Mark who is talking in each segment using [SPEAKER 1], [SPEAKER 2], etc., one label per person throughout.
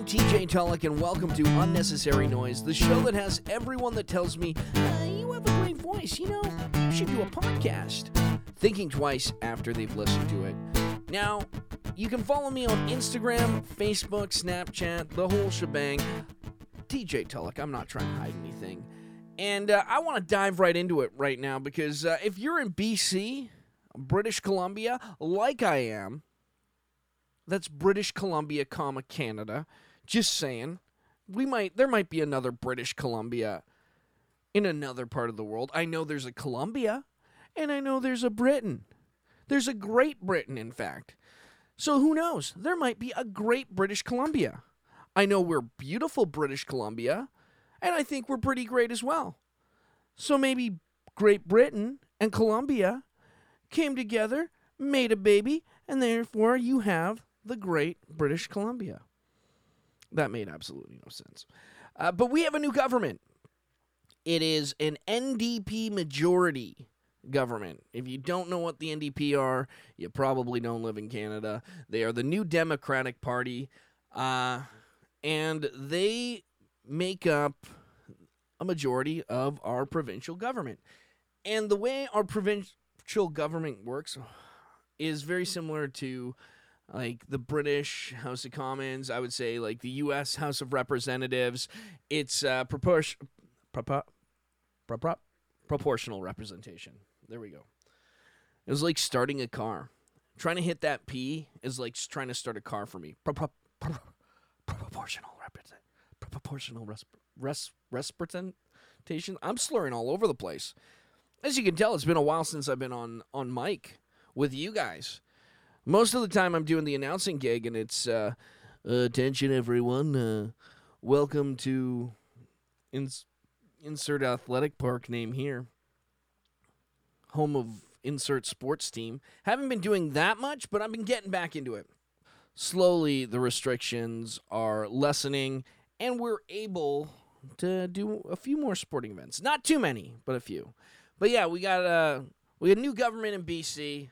[SPEAKER 1] I'm TJ Tulloch, and welcome to Unnecessary Noise, the show that has everyone that tells me, uh, you have a great voice, you know, you should do a podcast, thinking twice after they've listened to it. Now, you can follow me on Instagram, Facebook, Snapchat, the whole shebang. TJ Tulloch, I'm not trying to hide anything. And uh, I want to dive right into it right now because uh, if you're in BC, British Columbia, like I am, that's British Columbia, comma Canada. Just saying, we might there might be another British Columbia in another part of the world. I know there's a Columbia, and I know there's a Britain. There's a Great Britain, in fact. So who knows? There might be a Great British Columbia. I know we're beautiful British Columbia, and I think we're pretty great as well. So maybe Great Britain and Columbia came together, made a baby, and therefore you have the Great British Columbia. That made absolutely no sense. Uh, but we have a new government. It is an NDP majority government. If you don't know what the NDP are, you probably don't live in Canada. They are the new Democratic Party, uh, and they make up a majority of our provincial government. And the way our provincial government works is very similar to like the British House of Commons, I would say like the U.S. House of Representatives. It's uh, propor- propor- propor- proportional representation. There we go. It was like starting a car. Trying to hit that P is like trying to start a car for me. Pro- pro- pro- proportional represent proportional res- res- representation. I'm slurring all over the place. As you can tell, it's been a while since I've been on on mic with you guys most of the time I'm doing the announcing gig, and it's uh, attention everyone, uh, welcome to ins- insert athletic park name here, home of insert sports team. Haven't been doing that much, but I've been getting back into it. Slowly, the restrictions are lessening, and we're able to do a few more sporting events. Not too many, but a few. But yeah, we got uh, we got new government in BC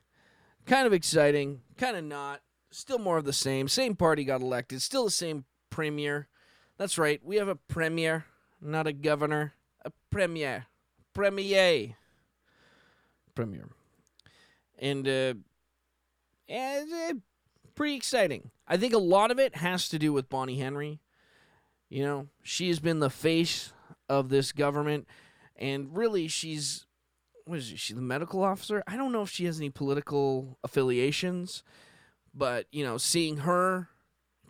[SPEAKER 1] kind of exciting, kind of not. Still more of the same. Same party got elected. Still the same premier. That's right. We have a premier, not a governor. A premier. Premier. Premier. And uh, uh, pretty exciting. I think a lot of it has to do with Bonnie Henry. You know, she's been the face of this government, and really, she's what is she? She's the medical officer. I don't know if she has any political affiliations, but you know, seeing her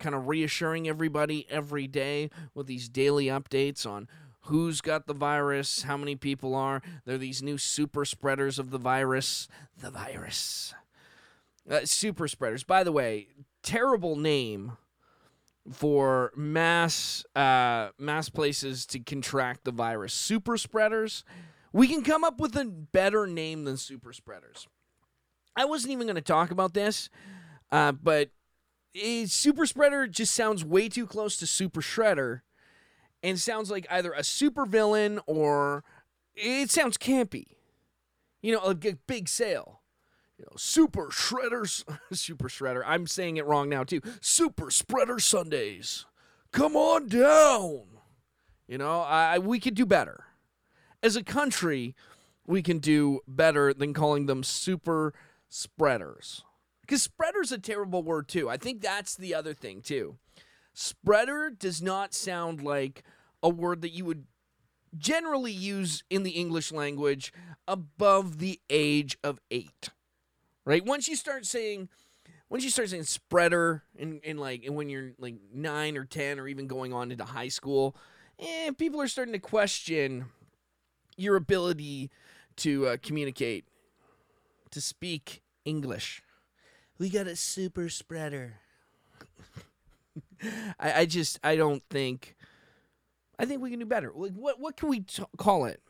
[SPEAKER 1] kind of reassuring everybody every day with these daily updates on who's got the virus, how many people are. They're these new super spreaders of the virus. The virus. Uh, super spreaders. By the way, terrible name for mass uh, mass places to contract the virus. Super spreaders. We can come up with a better name than super spreaders. I wasn't even going to talk about this, uh, but super spreader just sounds way too close to super shredder and sounds like either a super villain or it sounds campy. You know, a big sale. You know, super shredders, super shredder. I'm saying it wrong now too. Super spreader Sundays. Come on down. You know, I we could do better as a country, we can do better than calling them super spreaders. Because spreader's a terrible word, too. I think that's the other thing, too. Spreader does not sound like a word that you would generally use in the English language above the age of eight. Right? Once you start saying, once you start saying spreader and, like and when you're like nine or ten or even going on into high school, eh, people are starting to question your ability to uh, communicate, to speak English. We got a super spreader. I, I just I don't think I think we can do better. Like what what can we t- call it?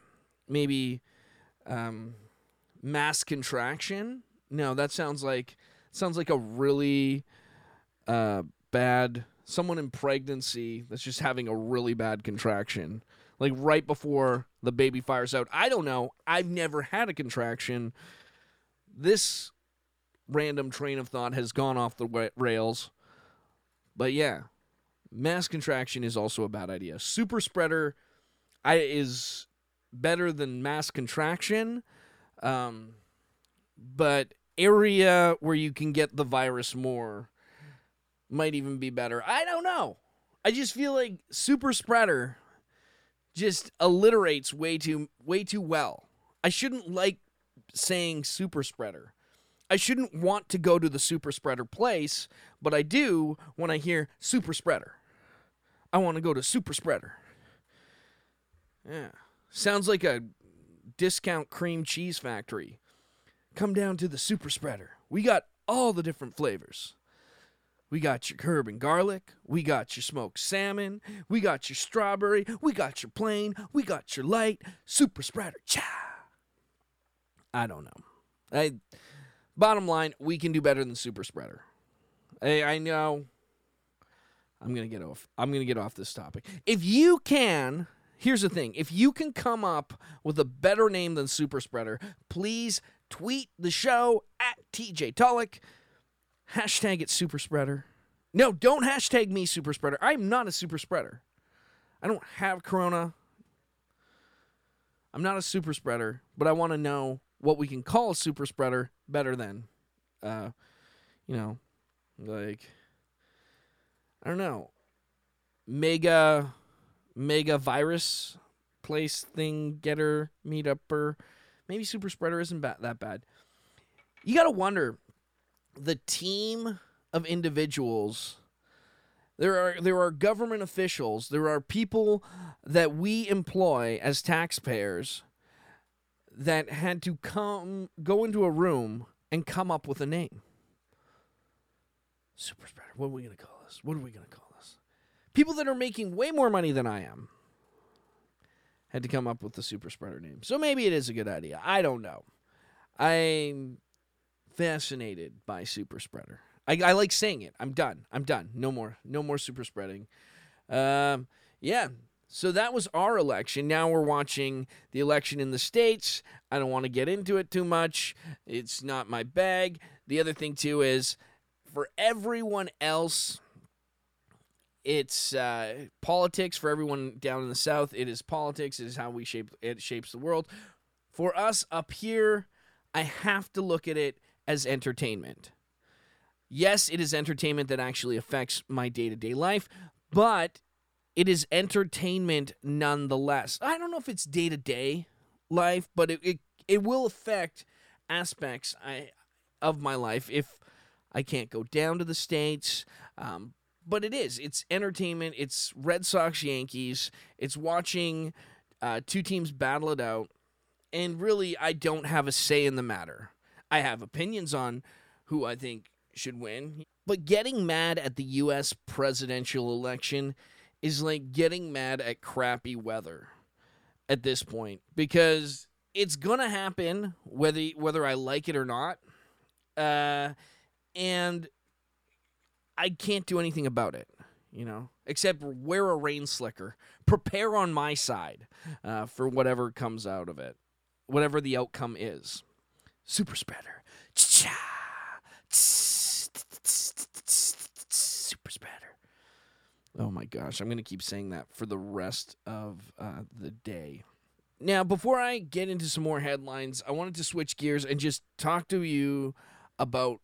[SPEAKER 1] Maybe um, mass contraction? No, that sounds like sounds like a really uh, bad someone in pregnancy that's just having a really bad contraction like right before the baby fires out. I don't know. I've never had a contraction. This random train of thought has gone off the rails. But yeah, Mass contraction is also a bad idea. Super spreader I, is better than mass contraction, um, but area where you can get the virus more might even be better. I don't know. I just feel like super spreader just alliterates way too way too well. I shouldn't like saying super spreader. I shouldn't want to go to the super spreader place, but I do when I hear super spreader. I want to go to super spreader. Yeah. Sounds like a discount cream cheese factory. Come down to the super spreader. We got all the different flavors. We got your herb and garlic. We got your smoked salmon. We got your strawberry. We got your plain. We got your light. Super spreader. Cha. I don't know. I bottom line, we can do better than super spreader. I, I know. I'm gonna get off. I'm gonna get off this topic. If you can, here's the thing: if you can come up with a better name than super spreader, please tweet the show at TJ Tulloch. Hashtag it super spreader. No, don't hashtag me super spreader. I'm not a super spreader. I don't have corona. I'm not a super spreader, but I want to know what we can call a super spreader better than, uh, you know, like, I don't know, mega, mega virus place thing getter meetupper. Maybe super spreader isn't ba- that bad. You got to wonder the team of individuals there are there are government officials there are people that we employ as taxpayers that had to come go into a room and come up with a name. Super spreader what are we going to call this? What are we going to call this? People that are making way more money than i am had to come up with the super spreader name. So maybe it is a good idea. I don't know. I'm fascinated by super spreader. I, I like saying it. I'm done. I'm done. No more. No more super spreading. Um, yeah. So that was our election. Now we're watching the election in the states. I don't want to get into it too much. It's not my bag. The other thing too is for everyone else it's uh, politics for everyone down in the south it is politics it is how we shape it shapes the world for us up here i have to look at it as entertainment. Yes, it is entertainment that actually affects my day to day life, but it is entertainment nonetheless. I don't know if it's day to day life, but it, it, it will affect aspects I, of my life if I can't go down to the States. Um, but it is. It's entertainment. It's Red Sox Yankees. It's watching uh, two teams battle it out. And really, I don't have a say in the matter. I have opinions on who I think should win. But getting mad at the US presidential election is like getting mad at crappy weather at this point because it's going to happen whether whether I like it or not. Uh, and I can't do anything about it, you know, except wear a rain slicker. Prepare on my side uh, for whatever comes out of it, whatever the outcome is. Super spreader. Super spreader. Oh my gosh, I'm going to keep saying that for the rest of uh, the day. Now, before I get into some more headlines, I wanted to switch gears and just talk to you about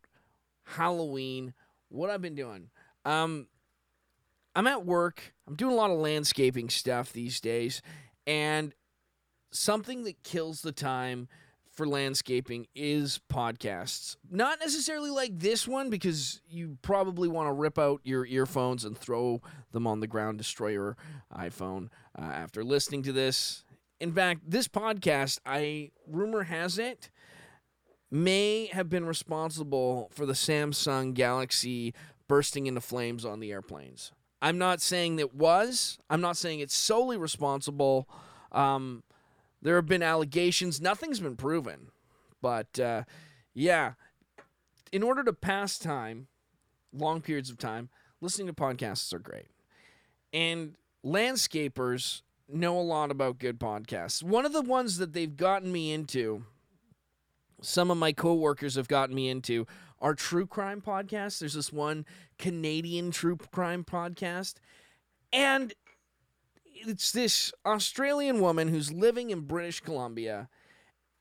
[SPEAKER 1] Halloween, what I've been doing. Um, I'm at work, I'm doing a lot of landscaping stuff these days, and something that kills the time for landscaping is podcasts. Not necessarily like this one because you probably want to rip out your earphones and throw them on the ground, destroy your iPhone uh, after listening to this. In fact, this podcast, I rumor has it, may have been responsible for the Samsung Galaxy bursting into flames on the airplanes. I'm not saying it was. I'm not saying it's solely responsible. Um, there have been allegations. Nothing's been proven. But uh, yeah, in order to pass time, long periods of time, listening to podcasts are great. And landscapers know a lot about good podcasts. One of the ones that they've gotten me into some of my coworkers have gotten me into are true crime podcasts. There's this one Canadian true crime podcast, and it's this Australian woman who's living in British Columbia,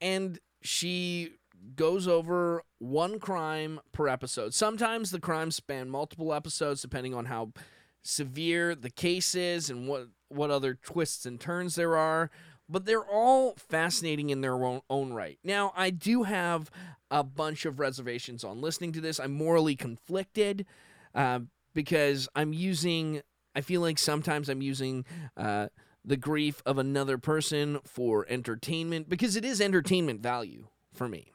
[SPEAKER 1] and she goes over one crime per episode. Sometimes the crimes span multiple episodes, depending on how severe the case is and what what other twists and turns there are but they're all fascinating in their own, own right. Now, I do have a bunch of reservations on listening to this. I'm morally conflicted uh, because I'm using, I feel like sometimes I'm using uh, the grief of another person for entertainment because it is entertainment value for me.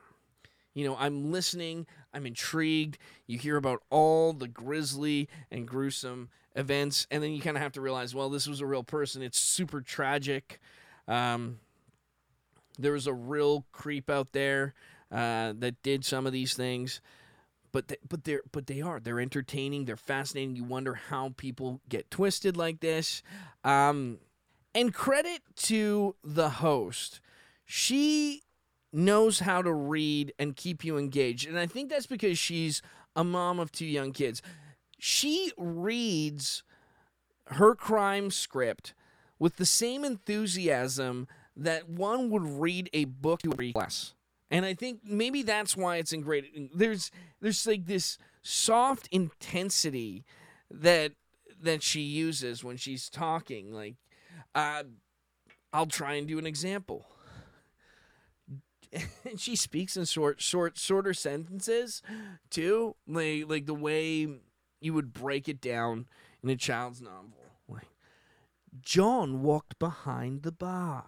[SPEAKER 1] You know, I'm listening, I'm intrigued. You hear about all the grisly and gruesome events, and then you kind of have to realize, well, this was a real person. It's super tragic. Um, there was a real creep out there uh, that did some of these things, but they, but they're but they are they're entertaining. They're fascinating. You wonder how people get twisted like this. Um, and credit to the host, she knows how to read and keep you engaged, and I think that's because she's a mom of two young kids. She reads her crime script with the same enthusiasm that one would read a book to a class. And I think maybe that's why it's in great. There's there's like this soft intensity that that she uses when she's talking. Like, uh, I'll try and do an example. and she speaks in short, short, shorter sentences, too. Like, like the way you would break it down in a child's novel. Like, John walked behind the bar.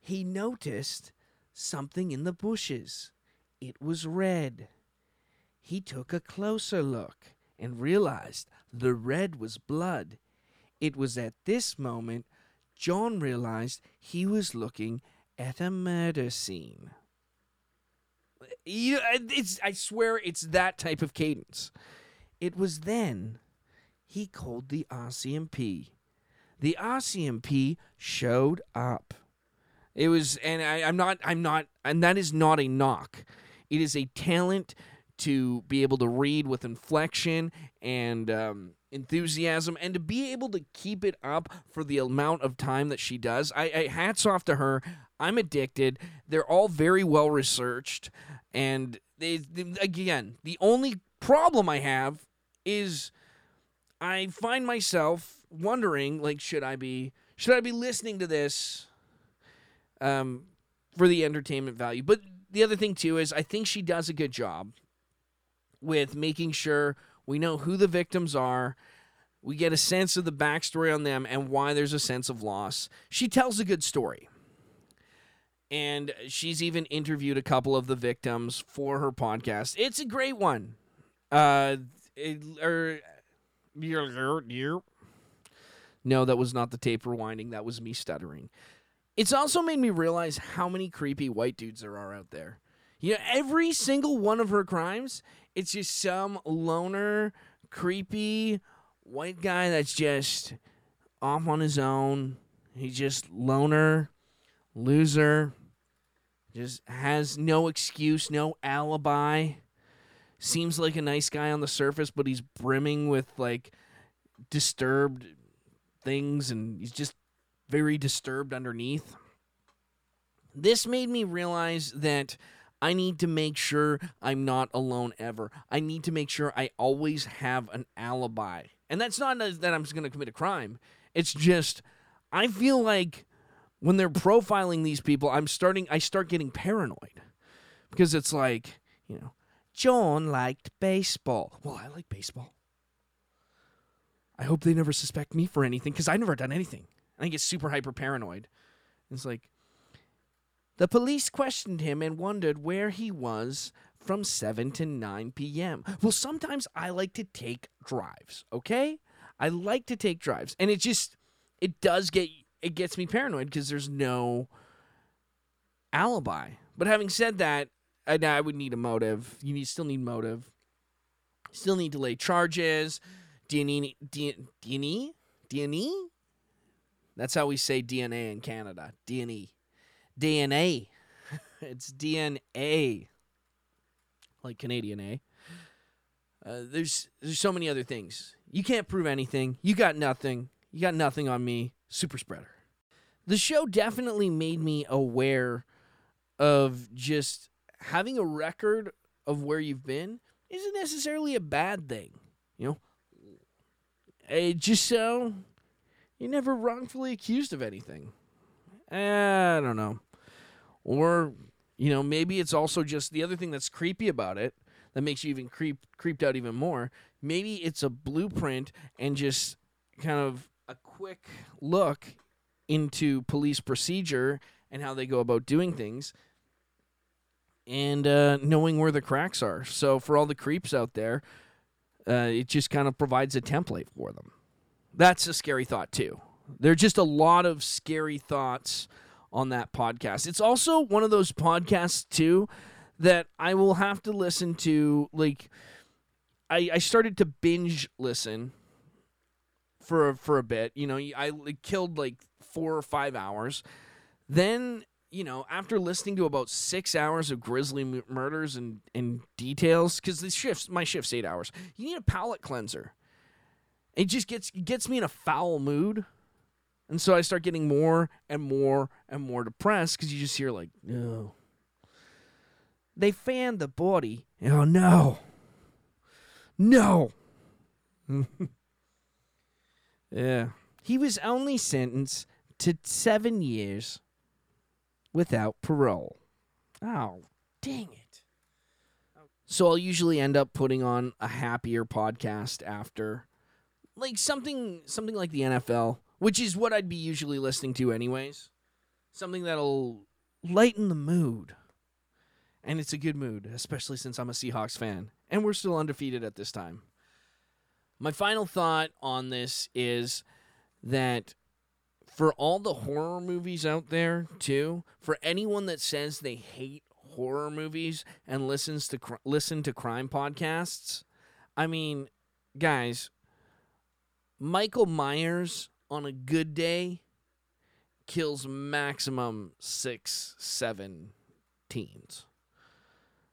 [SPEAKER 1] He noticed something in the bushes. It was red. He took a closer look and realized the red was blood. It was at this moment John realized he was looking at a murder scene. You, it's, I swear it's that type of cadence. It was then he called the RCMP the RCMP showed up. It was, and I, I'm not, I'm not, and that is not a knock. It is a talent to be able to read with inflection and um, enthusiasm and to be able to keep it up for the amount of time that she does. I, I hats off to her. I'm addicted. They're all very well researched, and they, they, again, the only problem I have is I find myself wondering like should I be should I be listening to this um for the entertainment value. But the other thing too is I think she does a good job with making sure we know who the victims are. We get a sense of the backstory on them and why there's a sense of loss. She tells a good story. And she's even interviewed a couple of the victims for her podcast. It's a great one. Uh, it, or, no, that was not the tape rewinding. That was me stuttering. It's also made me realize how many creepy white dudes there are out there. You know, every single one of her crimes, it's just some loner, creepy white guy that's just off on his own. He's just loner, loser, just has no excuse, no alibi. Seems like a nice guy on the surface, but he's brimming with like disturbed things and he's just very disturbed underneath. This made me realize that I need to make sure I'm not alone ever. I need to make sure I always have an alibi. And that's not that I'm just going to commit a crime. It's just I feel like when they're profiling these people, I'm starting I start getting paranoid. Because it's like, you know, John liked baseball. Well, I like baseball. I hope they never suspect me for anything because I've never done anything. I get super hyper paranoid. It's like the police questioned him and wondered where he was from 7 to 9 p.m. Well, sometimes I like to take drives, okay? I like to take drives. And it just it does get it gets me paranoid because there's no alibi. But having said that, I, I would need a motive. You need still need motive. Still need to lay charges. DNA, DNA, DNA. That's how we say DNA in Canada. DNA, DNA. it's DNA, like Canadian A. Uh, there's there's so many other things. You can't prove anything. You got nothing. You got nothing on me. Super spreader. The show definitely made me aware of just having a record of where you've been isn't necessarily a bad thing. You know, it just so you're never wrongfully accused of anything. I don't know. Or, you know, maybe it's also just the other thing that's creepy about it that makes you even creep creeped out even more. Maybe it's a blueprint and just kind of a quick look into police procedure and how they go about doing things and uh, knowing where the cracks are. So for all the creeps out there, uh, it just kind of provides a template for them. That's a scary thought too. There are just a lot of scary thoughts on that podcast. It's also one of those podcasts too that I will have to listen to. Like, I I started to binge listen for for a bit. You know, I killed like four or five hours. Then you know, after listening to about six hours of grisly murders and, and details, because the shifts, my shift's eight hours, you need a palate cleanser. It just gets gets me in a foul mood, and so I start getting more and more and more depressed because you just hear like, no. They fanned the body. Oh no. No. yeah. He was only sentenced to seven years without parole. Oh, dang it. So I'll usually end up putting on a happier podcast after like something something like the NFL, which is what I'd be usually listening to anyways. Something that'll lighten the mood. And it's a good mood, especially since I'm a Seahawks fan and we're still undefeated at this time. My final thought on this is that for all the horror movies out there too, for anyone that says they hate horror movies and listens to listen to crime podcasts, I mean, guys, Michael Myers on a good day kills maximum 6 7 teens.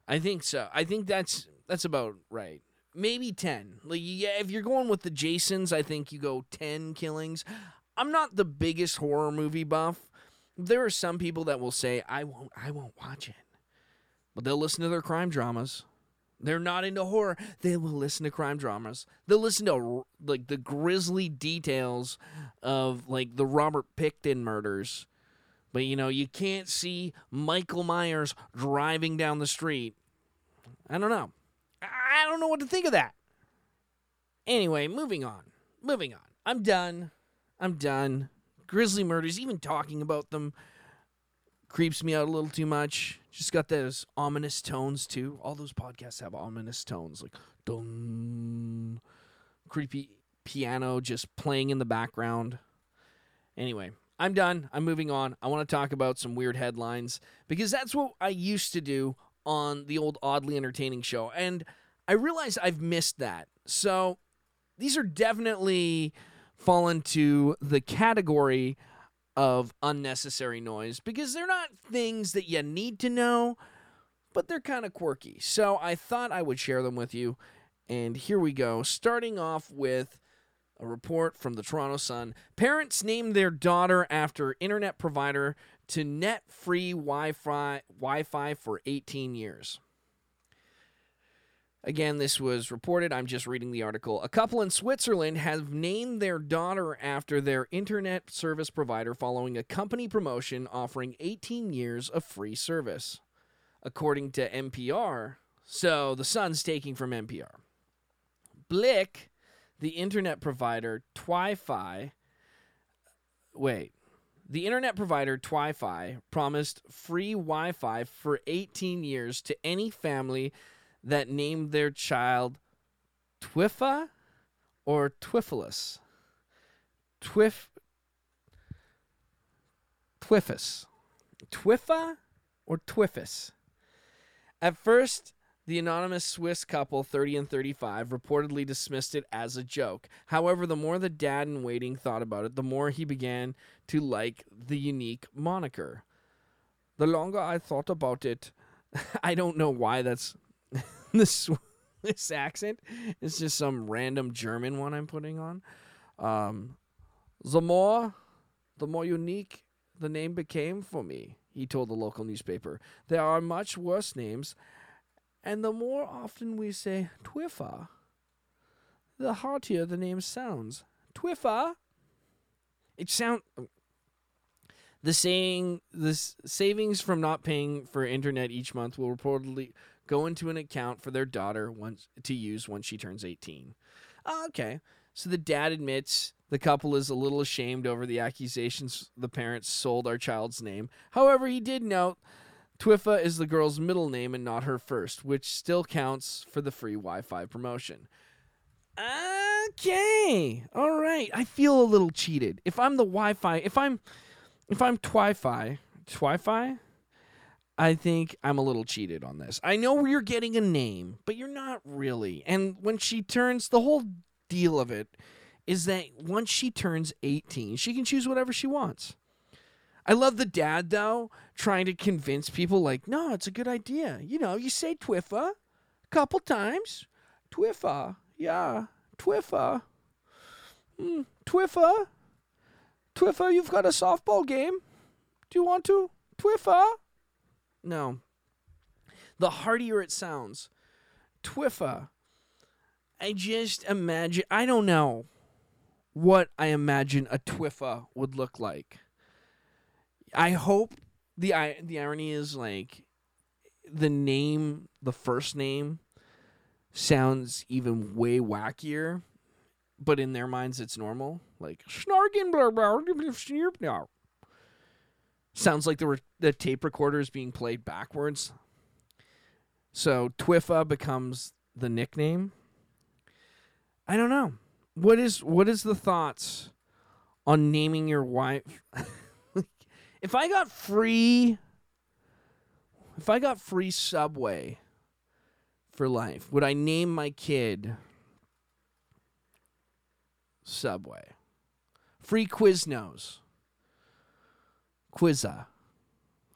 [SPEAKER 1] I think so. I think that's that's about right. Maybe 10. Like yeah, if you're going with the Jasons, I think you go 10 killings. I'm not the biggest horror movie buff. There are some people that will say I won't I won't watch it. But they'll listen to their crime dramas. They're not into horror. They will listen to crime dramas. They'll listen to like the grisly details of like the Robert Pickton murders. But you know, you can't see Michael Myers driving down the street. I don't know. I don't know what to think of that. Anyway, moving on. Moving on. I'm done. I'm done. Grisly murders, even talking about them creeps me out a little too much. Just got those ominous tones too. All those podcasts have ominous tones, like dum, creepy piano just playing in the background. Anyway, I'm done. I'm moving on. I want to talk about some weird headlines because that's what I used to do on the old oddly entertaining show, and I realize I've missed that. So these are definitely fall into the category of unnecessary noise because they're not things that you need to know, but they're kind of quirky. So I thought I would share them with you. And here we go. Starting off with a report from the Toronto Sun. Parents named their daughter after internet provider to net free Wi-Fi Wi-Fi for 18 years. Again, this was reported. I'm just reading the article. A couple in Switzerland have named their daughter after their internet service provider following a company promotion offering 18 years of free service, according to NPR. So the Sun's taking from NPR. Blick, the internet provider Twi-Fi. Wait. The internet provider Twi-Fi promised free Wi-Fi for 18 years to any family that named their child Twifa or Twiffilus? Twiff Twiffus. Twiffa or Twiffus? At first, the anonymous Swiss couple, 30 and 35, reportedly dismissed it as a joke. However, the more the dad in waiting thought about it, the more he began to like the unique moniker. the longer I thought about it, I don't know why that's this this accent. It's just some random German one I'm putting on. Um, the more, the more unique the name became for me, he told the local newspaper. There are much worse names, and the more often we say Twiffa, the heartier the name sounds. Twiffa. It sound the saying the savings from not paying for internet each month will reportedly go into an account for their daughter once to use once she turns 18. Oh, okay. So the dad admits the couple is a little ashamed over the accusations the parents sold our child's name. However, he did note Twiffa is the girl's middle name and not her first, which still counts for the free Wi-Fi promotion. Okay. All right. I feel a little cheated. If I'm the Wi-Fi, if I'm if I'm Twi-Fi, Twi-Fi, I think I'm a little cheated on this. I know you're getting a name, but you're not really. And when she turns, the whole deal of it is that once she turns 18, she can choose whatever she wants. I love the dad though, trying to convince people like, no, it's a good idea. You know, you say Twiffa a couple times. Twiffa, yeah, Twiffa. Mm, Twiffa. Twiffa, you've got a softball game. Do you want to? Twiffa? No. The heartier it sounds. Twiffa. I just imagine, I don't know what I imagine a Twiffa would look like. I hope the the irony is like the name, the first name sounds even way wackier but in their minds it's normal. Like blah Sounds like there were the tape recorder is being played backwards. So Twiffa becomes the nickname. I don't know. What is what is the thoughts on naming your wife? if I got free if I got free subway for life, would I name my kid Subway. Free Quiznos. Quizza.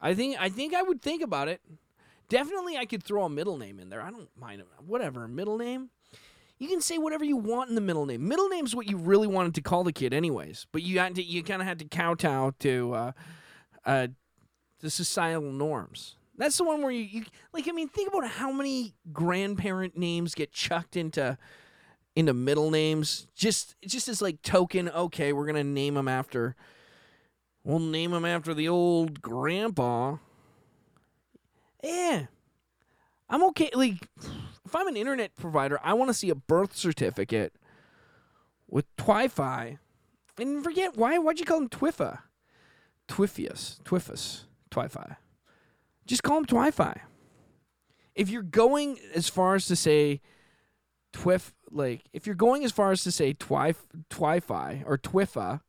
[SPEAKER 1] I think I think I would think about it. Definitely I could throw a middle name in there. I don't mind whatever, middle name. You can say whatever you want in the middle name. Middle name's what you really wanted to call the kid anyways, but you had to you kind of had to kowtow to uh, uh, the societal norms. That's the one where you, you like I mean think about how many grandparent names get chucked into into middle names just just as like token okay we're gonna name them after we'll name them after the old grandpa. Yeah. I'm okay like if i'm an internet provider i want to see a birth certificate with twi-fi and forget why why'd you call him twiffa? Twiffius. Twiffus. Twi-fi. Just call him twi-fi. If you're going as far as to say twiff like if you're going as far as to say twi twi-fi or twiffa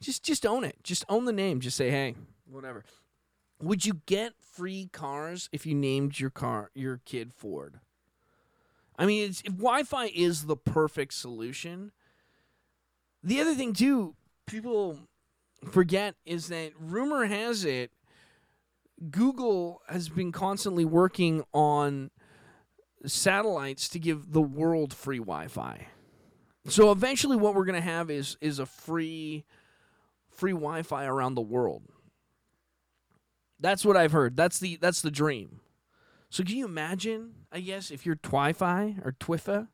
[SPEAKER 1] just just own it. Just own the name. Just say hey whatever. Would you get free cars if you named your car your kid ford? I mean if wi-fi is the perfect solution the other thing too people forget is that rumor has it google has been constantly working on satellites to give the world free Wi-Fi. So eventually, what we're going to have is is a free free Wi-Fi around the world. That's what I've heard. That's the that's the dream. So can you imagine? I guess if you're Twi-Fi or Twiffa,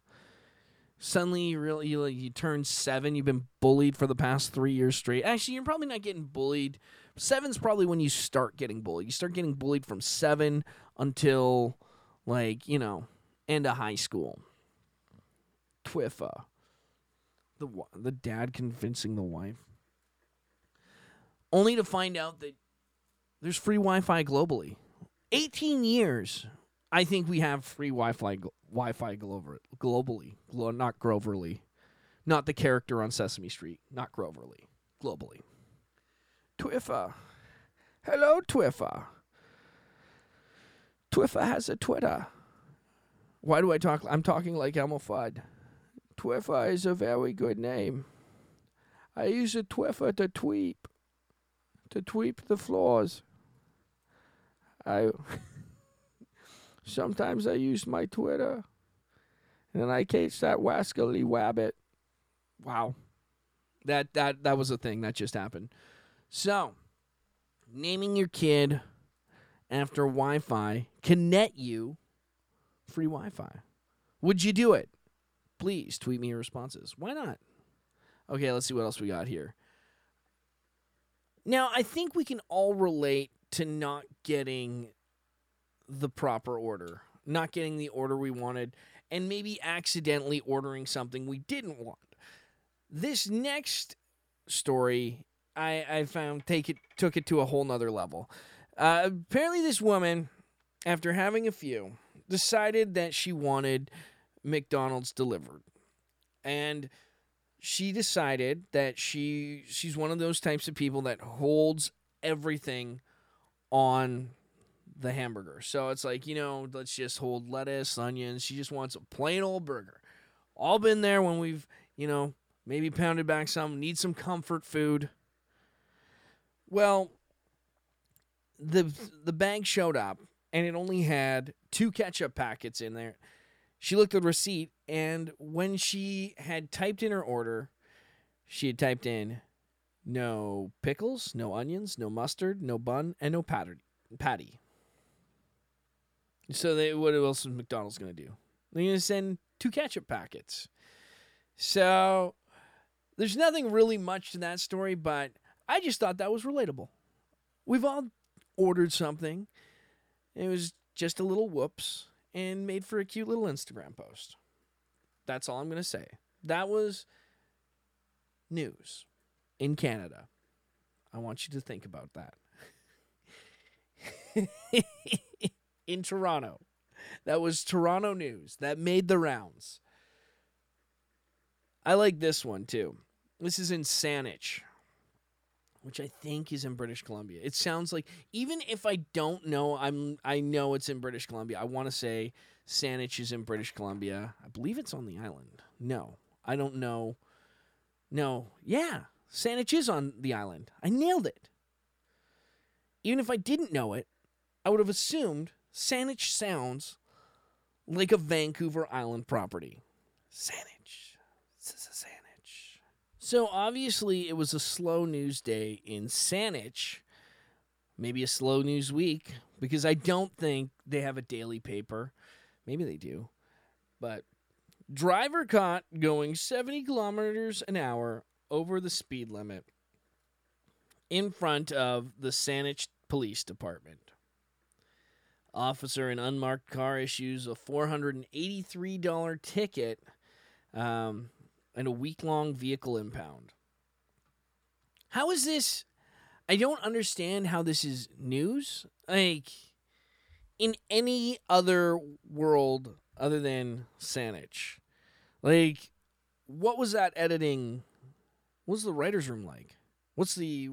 [SPEAKER 1] suddenly you really you, you turn seven. You've been bullied for the past three years straight. Actually, you're probably not getting bullied. Seven's probably when you start getting bullied. You start getting bullied from seven until like you know and a high school. Twiffa. The the dad convincing the wife. Only to find out that there's free Wi-Fi globally. 18 years. I think we have free Wi-Fi Wi-Fi globally. not Groverly. Not the character on Sesame Street. Not Groverly. Globally. Twiffa. Hello, Twiffa. Twiffa has a Twitter. Why do I talk? I'm talking like Elmer Fudd. Twiffa is a very good name. I use a Twiffa to tweep, to tweep the floors. I sometimes I use my Twitter and I catch that wascally wabbit. Wow. That that that was a thing that just happened. So, naming your kid after Wi-Fi can net you free Wi-Fi. Would you do it? Please tweet me your responses. Why not? Okay, let's see what else we got here. Now, I think we can all relate to not getting the proper order, not getting the order we wanted, and maybe accidentally ordering something we didn't want. This next story I, I found take it took it to a whole nother level. Uh, apparently, this woman, after having a few, decided that she wanted McDonald's delivered, and she decided that she she's one of those types of people that holds everything on the hamburger. So it's like, you know, let's just hold lettuce, onions. She just wants a plain old burger. All been there when we've, you know, maybe pounded back some, need some comfort food. Well, the the bag showed up and it only had two ketchup packets in there. She looked at the receipt, and when she had typed in her order, she had typed in no pickles, no onions, no mustard, no bun, and no patty. So they, what else is McDonald's going to do? They're going to send two ketchup packets. So there's nothing really much to that story, but I just thought that was relatable. We've all ordered something. It was just a little whoops and made for a cute little Instagram post. That's all I'm going to say. That was news in Canada. I want you to think about that. in Toronto. That was Toronto news. That made the rounds. I like this one too. This is in Saanich, which I think is in British Columbia. It sounds like even if I don't know, I'm I know it's in British Columbia. I want to say Saanich is in British Columbia. I believe it's on the island. No, I don't know. No, yeah, Saanich is on the island. I nailed it. Even if I didn't know it, I would have assumed Saanich sounds like a Vancouver Island property. Saanich. Saanich. So obviously, it was a slow news day in Saanich. Maybe a slow news week because I don't think they have a daily paper. Maybe they do. But driver caught going 70 kilometers an hour over the speed limit in front of the Saanich Police Department. Officer in unmarked car issues a $483 ticket um, and a week long vehicle impound. How is this? I don't understand how this is news. Like, in any other world other than Saanich, like, what was that editing? What's the writer's room like? What's the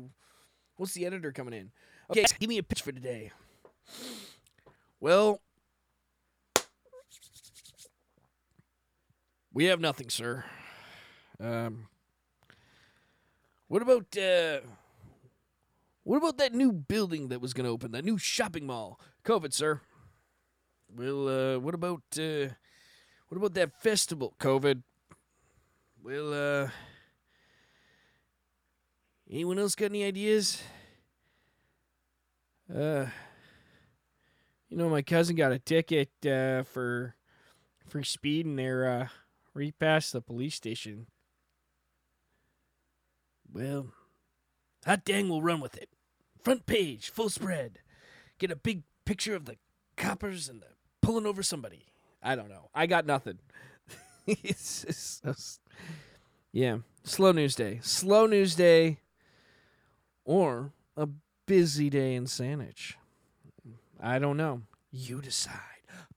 [SPEAKER 1] what's the editor coming in? Okay, give me a pitch for today. Well, we have nothing, sir. Um, what about uh, what about that new building that was going to open? That new shopping mall? COVID, sir. Well, uh, what about uh, what about that festival? COVID. Well, uh, anyone else got any ideas? Uh, you know, my cousin got a ticket uh, for for speeding there uh, right past the police station. Well, hot dang will run with it. Front page, full spread. Get a big picture of the coppers and the pulling over somebody. I don't know. I got nothing. it's just, yeah, slow news day. Slow news day or a busy day in Saanich. I don't know. You decide.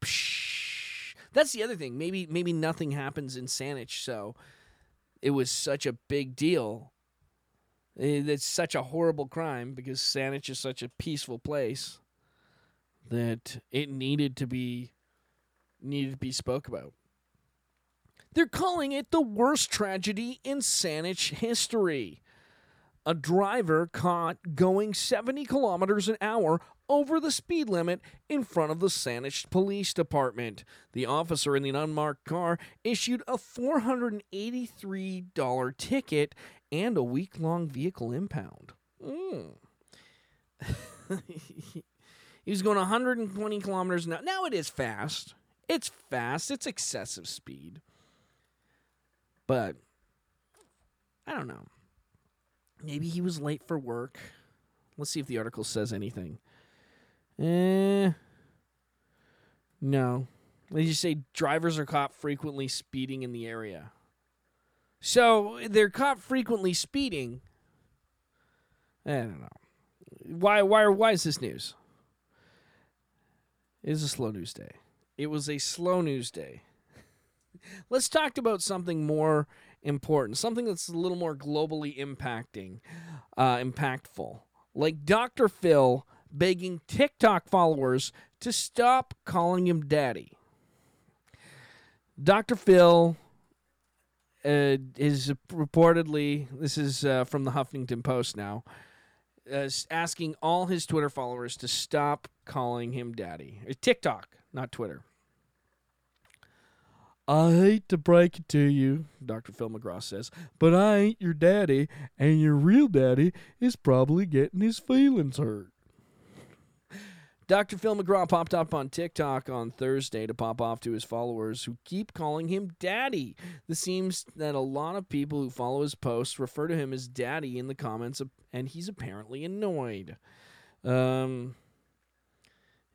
[SPEAKER 1] Psh. That's the other thing. Maybe maybe nothing happens in Saanich, so it was such a big deal it's such a horrible crime because Saanich is such a peaceful place that it needed to be needed to be spoke about. They're calling it the worst tragedy in Saanich history. a driver caught going 70 kilometers an hour over the speed limit in front of the Saanich Police Department. The officer in the unmarked car issued a $483 ticket and a week long vehicle impound. Mm. he was going 120 kilometers an hour. Now it is fast. It's fast. It's excessive speed. But I don't know. Maybe he was late for work. Let's see if the article says anything. Eh. No. They just say drivers are caught frequently speeding in the area. So they're caught frequently speeding. I don't know. Why why why is this news? It is a slow news day. It was a slow news day. Let's talk about something more important, something that's a little more globally impacting, uh, impactful, like Dr. Phil begging TikTok followers to stop calling him daddy. Dr. Phil uh, is reportedly, this is uh, from the Huffington Post now, uh, asking all his Twitter followers to stop calling him daddy. Uh, TikTok, not Twitter. I hate to break it to you, Dr. Phil McGraw says, but I ain't your daddy, and your real daddy is probably getting his feelings hurt. Dr. Phil McGraw popped up on TikTok on Thursday to pop off to his followers who keep calling him Daddy. This seems that a lot of people who follow his posts refer to him as Daddy in the comments, and he's apparently annoyed. Um,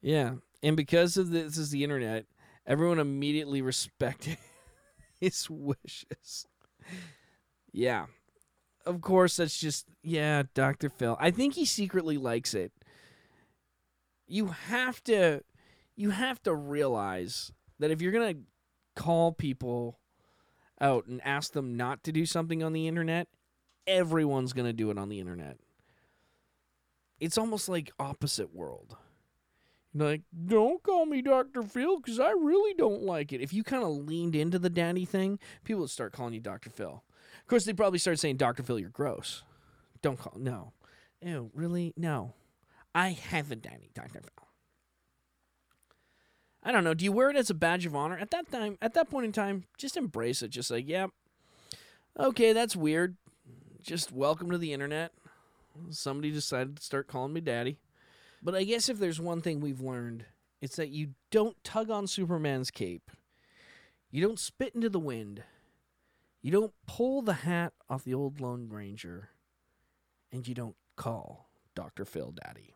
[SPEAKER 1] yeah, and because of this is the internet, everyone immediately respected his wishes. Yeah, of course, that's just yeah, Dr. Phil. I think he secretly likes it you have to you have to realize that if you're going to call people out and ask them not to do something on the internet, everyone's going to do it on the internet. It's almost like opposite world. Like, don't call me Dr. Phil because I really don't like it. If you kind of leaned into the daddy thing, people would start calling you Dr. Phil. Of course, they'd probably start saying, Dr. Phil, you're gross. Don't call, no. Ew, really? No. I have a daddy, Dr. Phil. I don't know. Do you wear it as a badge of honor? At that time, at that point in time, just embrace it. Just like, yeah, okay, that's weird. Just welcome to the internet. Somebody decided to start calling me daddy. But I guess if there's one thing we've learned, it's that you don't tug on Superman's cape. You don't spit into the wind. You don't pull the hat off the old Lone Ranger. And you don't call Dr. Phil daddy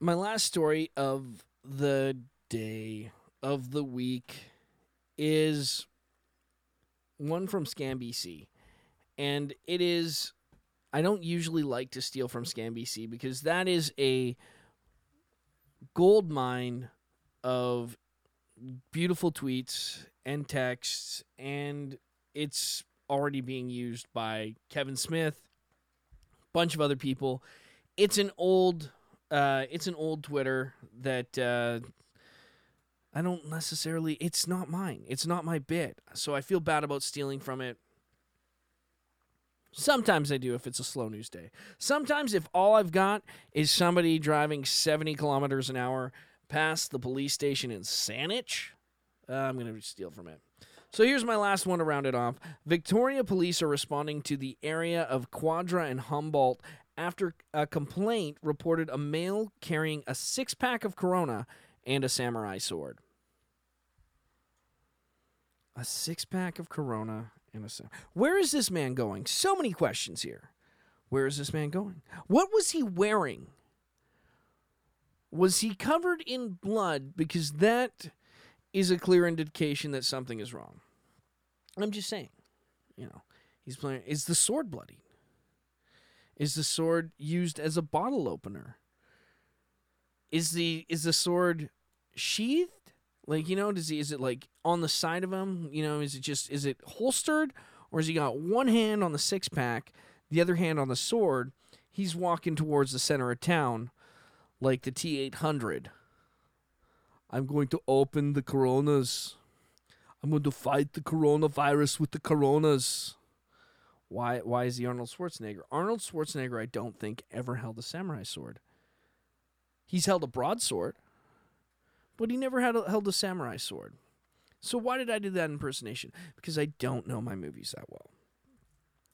[SPEAKER 1] my last story of the day of the week is one from ScanBC. And it is I don't usually like to steal from ScanBC because that is a gold mine of beautiful tweets and texts and it's already being used by Kevin Smith, a bunch of other people. It's an old uh, it's an old Twitter that uh, I don't necessarily. It's not mine. It's not my bit. So I feel bad about stealing from it. Sometimes I do if it's a slow news day. Sometimes if all I've got is somebody driving 70 kilometers an hour past the police station in Saanich, uh, I'm going to steal from it. So here's my last one to round it off. Victoria police are responding to the area of Quadra and Humboldt after a complaint reported a male carrying a six pack of Corona and a samurai sword. A six pack of Corona and a samurai. Where is this man going? So many questions here. Where is this man going? What was he wearing? Was he covered in blood? Because that is a clear indication that something is wrong. I'm just saying, you know, he's playing. Is the sword bloody? Is the sword used as a bottle opener? Is the is the sword sheathed? Like you know, does he is it like on the side of him? You know, is it just is it holstered, or has he got one hand on the six pack, the other hand on the sword? He's walking towards the center of town, like the T eight hundred. I'm going to open the coronas. I'm going to fight the coronavirus with the coronas. Why why is he Arnold Schwarzenegger? Arnold Schwarzenegger I don't think ever held a samurai sword. He's held a broadsword, but he never had a, held a samurai sword. So why did I do that impersonation? Because I don't know my movies that well.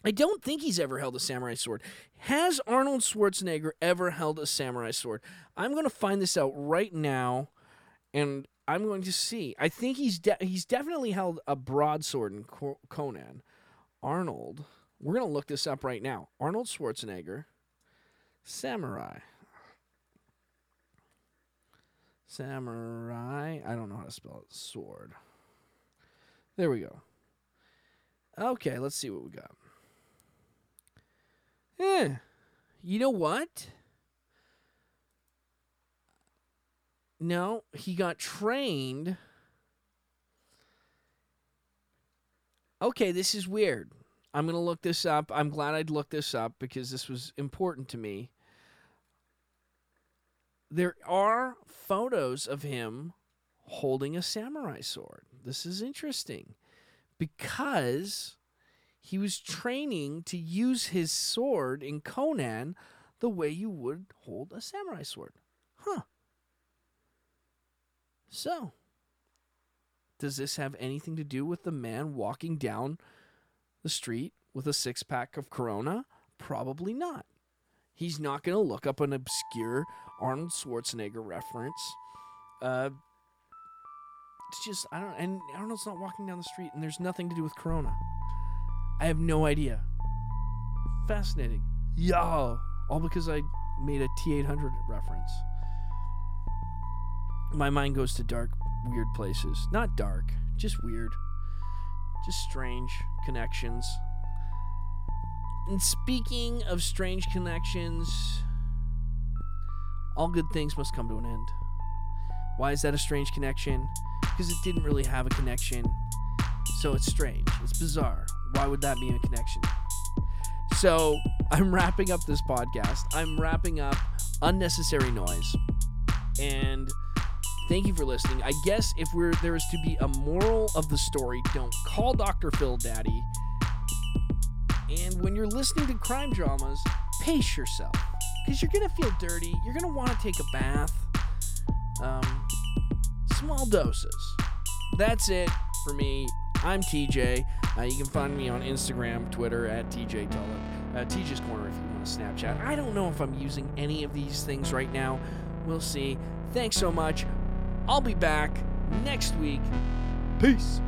[SPEAKER 1] I don't think he's ever held a samurai sword. Has Arnold Schwarzenegger ever held a samurai sword? I'm going to find this out right now and I'm going to see. I think he's de- he's definitely held a broadsword in Conan. Arnold. We're going to look this up right now. Arnold Schwarzenegger samurai. Samurai. I don't know how to spell it. Sword. There we go. Okay, let's see what we got. Eh. You know what? No, he got trained. Okay, this is weird. I'm going to look this up. I'm glad I'd look this up because this was important to me. There are photos of him holding a samurai sword. This is interesting because he was training to use his sword in Conan the way you would hold a samurai sword. Huh. So, does this have anything to do with the man walking down the street with a six pack of Corona? Probably not. He's not going to look up an obscure Arnold Schwarzenegger reference. Uh, it's just I don't and Arnold's not walking down the street and there's nothing to do with Corona. I have no idea. Fascinating. Yo, all because I made a T800 reference. My mind goes to dark, weird places. Not dark, just weird. Just strange connections. And speaking of strange connections, all good things must come to an end. Why is that a strange connection? Because it didn't really have a connection. So it's strange. It's bizarre. Why would that be a connection? So I'm wrapping up this podcast. I'm wrapping up unnecessary noise. And thank you for listening. I guess if we're there is to be a moral of the story, don't call Dr. Phil daddy. And when you're listening to crime dramas, pace yourself. Because you're to feel dirty. You're to want to take a bath. Um, small doses. That's it for me. I'm TJ. Uh, you can find me on Instagram, Twitter at TJ Tullett. Uh, TJ's Corner if you want to Snapchat. I don't know if I'm using any of these things right now. We'll see. Thanks so much. I'll be back next week. Peace.